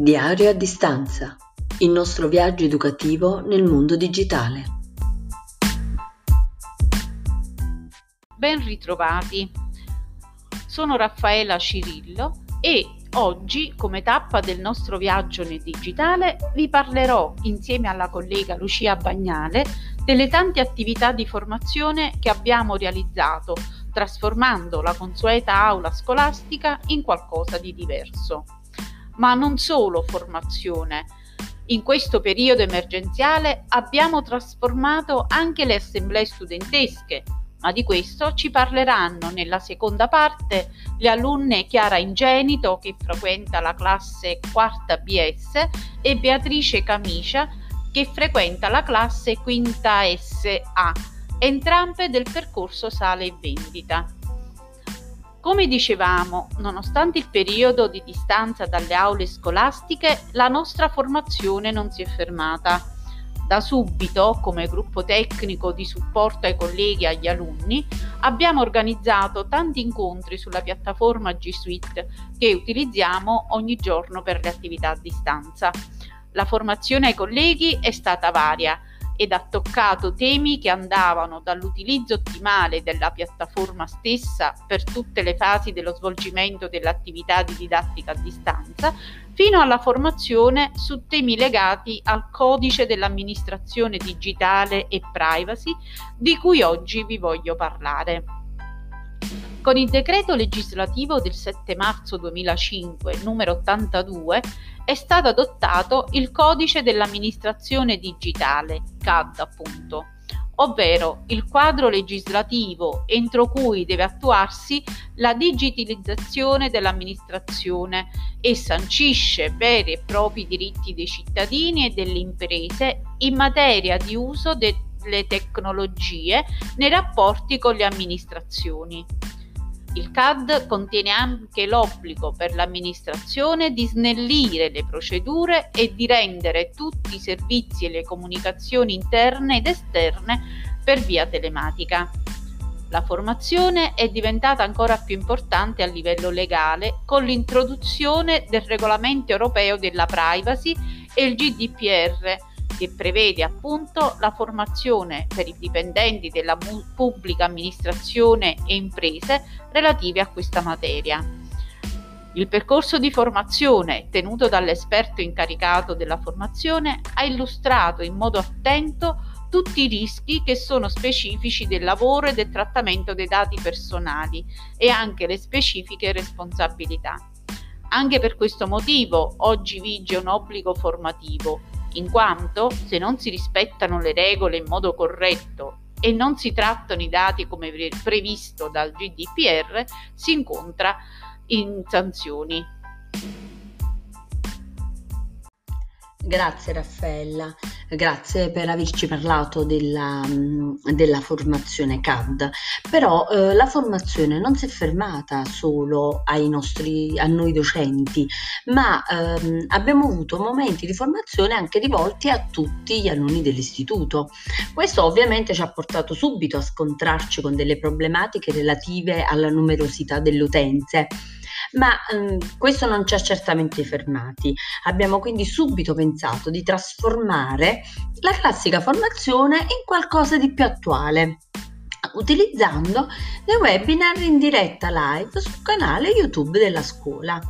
Diario a distanza. Il nostro viaggio educativo nel mondo digitale. Ben ritrovati. Sono Raffaela Cirillo e oggi, come tappa del nostro viaggio nel digitale, vi parlerò insieme alla collega Lucia Bagnale delle tante attività di formazione che abbiamo realizzato, trasformando la consueta aula scolastica in qualcosa di diverso ma non solo formazione. In questo periodo emergenziale abbiamo trasformato anche le assemblee studentesche, ma di questo ci parleranno nella seconda parte le alunne Chiara Ingenito che frequenta la classe quarta BS e Beatrice Camicia che frequenta la classe quinta SA, entrambe del percorso sale e vendita. Come dicevamo, nonostante il periodo di distanza dalle aule scolastiche, la nostra formazione non si è fermata. Da subito, come gruppo tecnico di supporto ai colleghi e agli alunni, abbiamo organizzato tanti incontri sulla piattaforma G Suite che utilizziamo ogni giorno per le attività a distanza. La formazione ai colleghi è stata varia ed ha toccato temi che andavano dall'utilizzo ottimale della piattaforma stessa per tutte le fasi dello svolgimento dell'attività di didattica a distanza, fino alla formazione su temi legati al codice dell'amministrazione digitale e privacy di cui oggi vi voglio parlare. Con il decreto legislativo del 7 marzo 2005, numero 82, è stato adottato il codice dell'amministrazione digitale, CAD appunto, ovvero il quadro legislativo entro cui deve attuarsi la digitalizzazione dell'amministrazione e sancisce veri e propri diritti dei cittadini e delle imprese in materia di uso delle tecnologie nei rapporti con le amministrazioni. Il CAD contiene anche l'obbligo per l'amministrazione di snellire le procedure e di rendere tutti i servizi e le comunicazioni interne ed esterne per via telematica. La formazione è diventata ancora più importante a livello legale con l'introduzione del regolamento europeo della privacy e il GDPR, che prevede appunto la formazione per i dipendenti della pubblica amministrazione e imprese relative a questa materia. Il percorso di formazione tenuto dall'esperto incaricato della formazione ha illustrato in modo attento tutti i rischi che sono specifici del lavoro e del trattamento dei dati personali e anche le specifiche responsabilità. Anche per questo motivo oggi vige un obbligo formativo in quanto se non si rispettano le regole in modo corretto e non si trattano i dati come previsto dal GDPR, si incontra in sanzioni. Grazie Raffaella, grazie per averci parlato della, mm, della formazione CAD, però eh, la formazione non si è fermata solo ai nostri, a noi docenti, ma ehm, abbiamo avuto momenti di formazione anche rivolti a tutti gli alunni dell'istituto. Questo ovviamente ci ha portato subito a scontrarci con delle problematiche relative alla numerosità delle utenze ma ehm, questo non ci ha certamente fermati. Abbiamo quindi subito pensato di trasformare la classica formazione in qualcosa di più attuale utilizzando dei webinar in diretta live sul canale YouTube della scuola.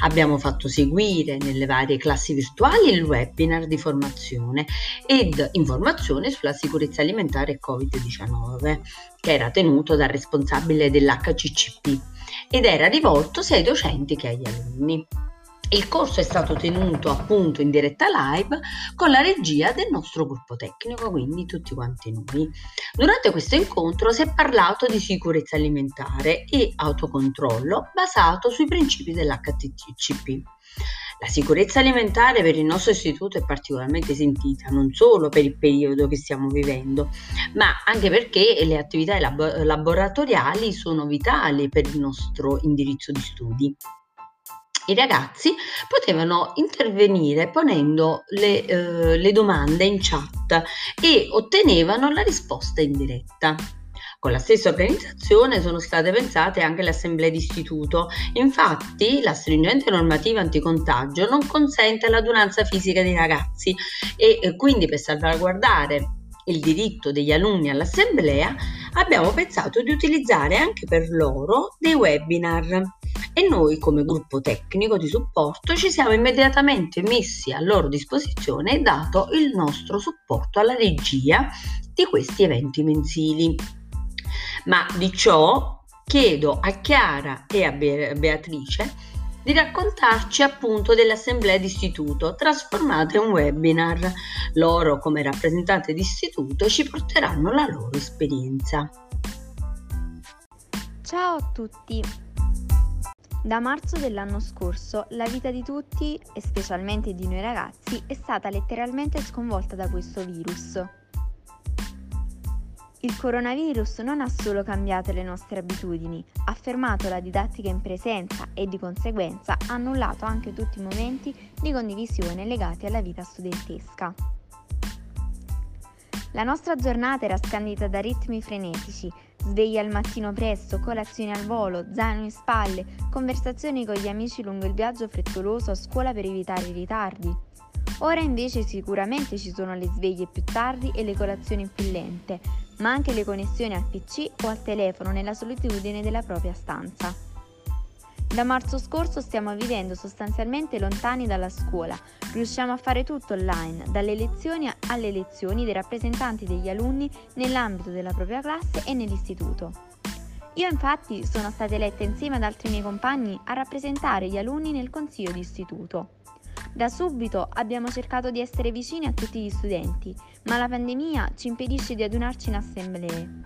Abbiamo fatto seguire nelle varie classi virtuali il webinar di formazione ed informazione sulla sicurezza alimentare Covid-19, che era tenuto dal responsabile dell'HCCP ed era rivolto sia ai docenti che agli alunni. Il corso è stato tenuto appunto in diretta live con la regia del nostro gruppo tecnico, quindi tutti quanti noi. Durante questo incontro si è parlato di sicurezza alimentare e autocontrollo basato sui principi dell'HTTCP. La sicurezza alimentare per il nostro istituto è particolarmente sentita, non solo per il periodo che stiamo vivendo, ma anche perché le attività lab- laboratoriali sono vitali per il nostro indirizzo di studi. I ragazzi potevano intervenire ponendo le, eh, le domande in chat e ottenevano la risposta in diretta. Con la stessa organizzazione sono state pensate anche le assemblee d'istituto. Infatti, la stringente normativa anticontagio non consente l'adunanza fisica dei ragazzi e quindi per salvaguardare il diritto degli alunni all'assemblea, abbiamo pensato di utilizzare anche per loro dei webinar e noi come gruppo tecnico di supporto ci siamo immediatamente messi a loro disposizione e dato il nostro supporto alla regia di questi eventi mensili. Ma di ciò chiedo a Chiara e a Beatrice di raccontarci appunto delle assemblee d'istituto trasformate in webinar. Loro come rappresentanti d'istituto ci porteranno la loro esperienza. Ciao a tutti! Da marzo dell'anno scorso la vita di tutti, e specialmente di noi ragazzi, è stata letteralmente sconvolta da questo virus. Il coronavirus non ha solo cambiato le nostre abitudini, ha fermato la didattica in presenza e di conseguenza ha annullato anche tutti i momenti di condivisione legati alla vita studentesca. La nostra giornata era scandita da ritmi frenetici, sveglia al mattino presto, colazioni al volo, zaino in spalle, conversazioni con gli amici lungo il viaggio frettoloso a scuola per evitare i ritardi. Ora invece sicuramente ci sono le sveglie più tardi e le colazioni più lente, ma anche le connessioni al PC o al telefono nella solitudine della propria stanza. Da marzo scorso stiamo vivendo sostanzialmente lontani dalla scuola, riusciamo a fare tutto online, dalle lezioni alle lezioni dei rappresentanti degli alunni nell'ambito della propria classe e nell'istituto. Io infatti sono stata eletta insieme ad altri miei compagni a rappresentare gli alunni nel consiglio di istituto. Da subito abbiamo cercato di essere vicini a tutti gli studenti, ma la pandemia ci impedisce di adunarci in assemblee.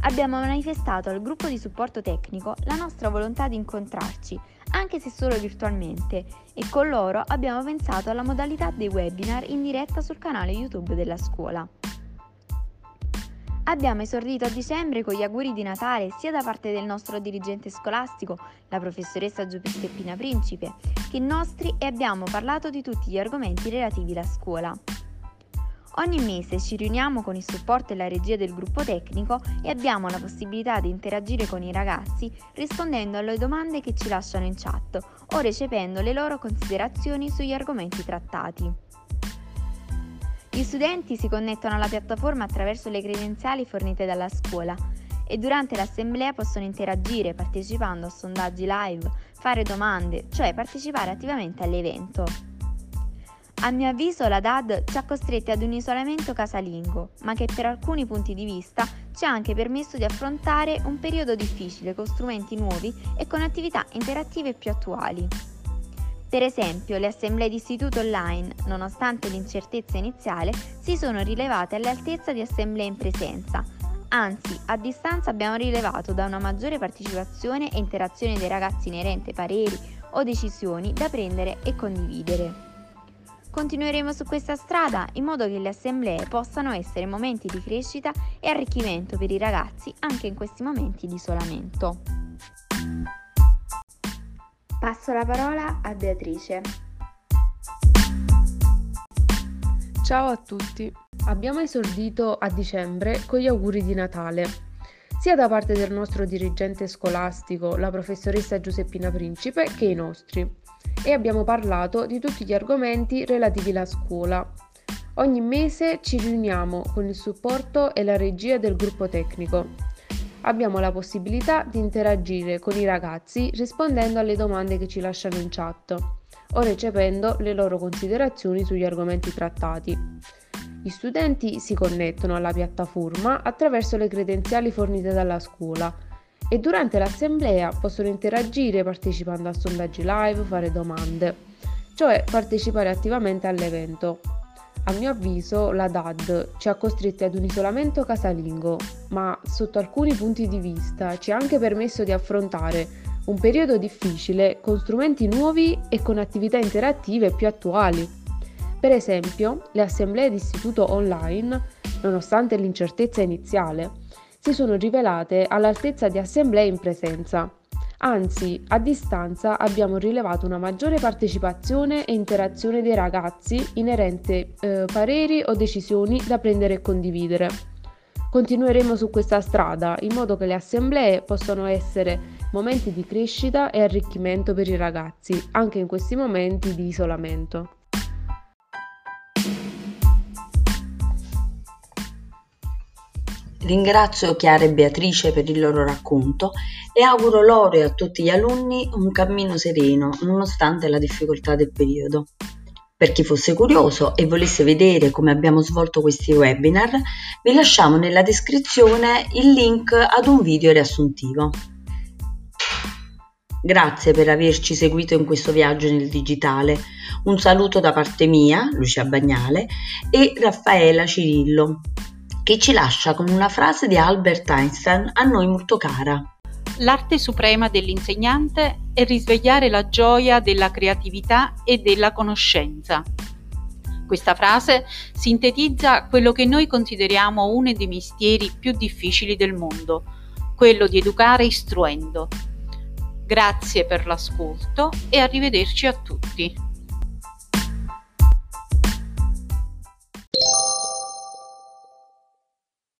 Abbiamo manifestato al gruppo di supporto tecnico la nostra volontà di incontrarci, anche se solo virtualmente, e con loro abbiamo pensato alla modalità dei webinar in diretta sul canale YouTube della scuola. Abbiamo esordito a dicembre con gli auguri di Natale sia da parte del nostro dirigente scolastico, la professoressa Giuseppina Principe, che nostri e abbiamo parlato di tutti gli argomenti relativi alla scuola. Ogni mese ci riuniamo con il supporto e la regia del gruppo tecnico e abbiamo la possibilità di interagire con i ragazzi rispondendo alle domande che ci lasciano in chat o recependo le loro considerazioni sugli argomenti trattati. Gli studenti si connettono alla piattaforma attraverso le credenziali fornite dalla scuola e durante l'assemblea possono interagire partecipando a sondaggi live, fare domande, cioè partecipare attivamente all'evento. A mio avviso la DAD ci ha costretti ad un isolamento casalingo, ma che per alcuni punti di vista ci ha anche permesso di affrontare un periodo difficile con strumenti nuovi e con attività interattive più attuali. Per esempio, le assemblee di istituto online, nonostante l'incertezza iniziale, si sono rilevate all'altezza di assemblee in presenza. Anzi, a distanza abbiamo rilevato da una maggiore partecipazione e interazione dei ragazzi inerente pareri o decisioni da prendere e condividere. Continueremo su questa strada in modo che le assemblee possano essere momenti di crescita e arricchimento per i ragazzi anche in questi momenti di isolamento. Passo la parola a Beatrice. Ciao a tutti. Abbiamo esordito a dicembre con gli auguri di Natale, sia da parte del nostro dirigente scolastico, la professoressa Giuseppina Principe, che i nostri, e abbiamo parlato di tutti gli argomenti relativi alla scuola. Ogni mese ci riuniamo con il supporto e la regia del gruppo tecnico abbiamo la possibilità di interagire con i ragazzi rispondendo alle domande che ci lasciano in chat o recependo le loro considerazioni sugli argomenti trattati. Gli studenti si connettono alla piattaforma attraverso le credenziali fornite dalla scuola e durante l'assemblea possono interagire partecipando a sondaggi live, fare domande, cioè partecipare attivamente all'evento. A mio avviso la DAD ci ha costretti ad un isolamento casalingo, ma sotto alcuni punti di vista ci ha anche permesso di affrontare un periodo difficile con strumenti nuovi e con attività interattive più attuali. Per esempio, le assemblee di istituto online, nonostante l'incertezza iniziale, si sono rivelate all'altezza di assemblee in presenza Anzi, a distanza abbiamo rilevato una maggiore partecipazione e interazione dei ragazzi inerente eh, pareri o decisioni da prendere e condividere. Continueremo su questa strada in modo che le assemblee possano essere momenti di crescita e arricchimento per i ragazzi, anche in questi momenti di isolamento. Ringrazio Chiara e Beatrice per il loro racconto e auguro loro e a tutti gli alunni un cammino sereno nonostante la difficoltà del periodo. Per chi fosse curioso e volesse vedere come abbiamo svolto questi webinar, vi lasciamo nella descrizione il link ad un video riassuntivo. Grazie per averci seguito in questo viaggio nel digitale. Un saluto da parte mia, Lucia Bagnale, e Raffaela Cirillo che ci lascia con una frase di Albert Einstein a noi molto cara. L'arte suprema dell'insegnante è risvegliare la gioia della creatività e della conoscenza. Questa frase sintetizza quello che noi consideriamo uno dei mestieri più difficili del mondo, quello di educare istruendo. Grazie per l'ascolto e arrivederci a tutti.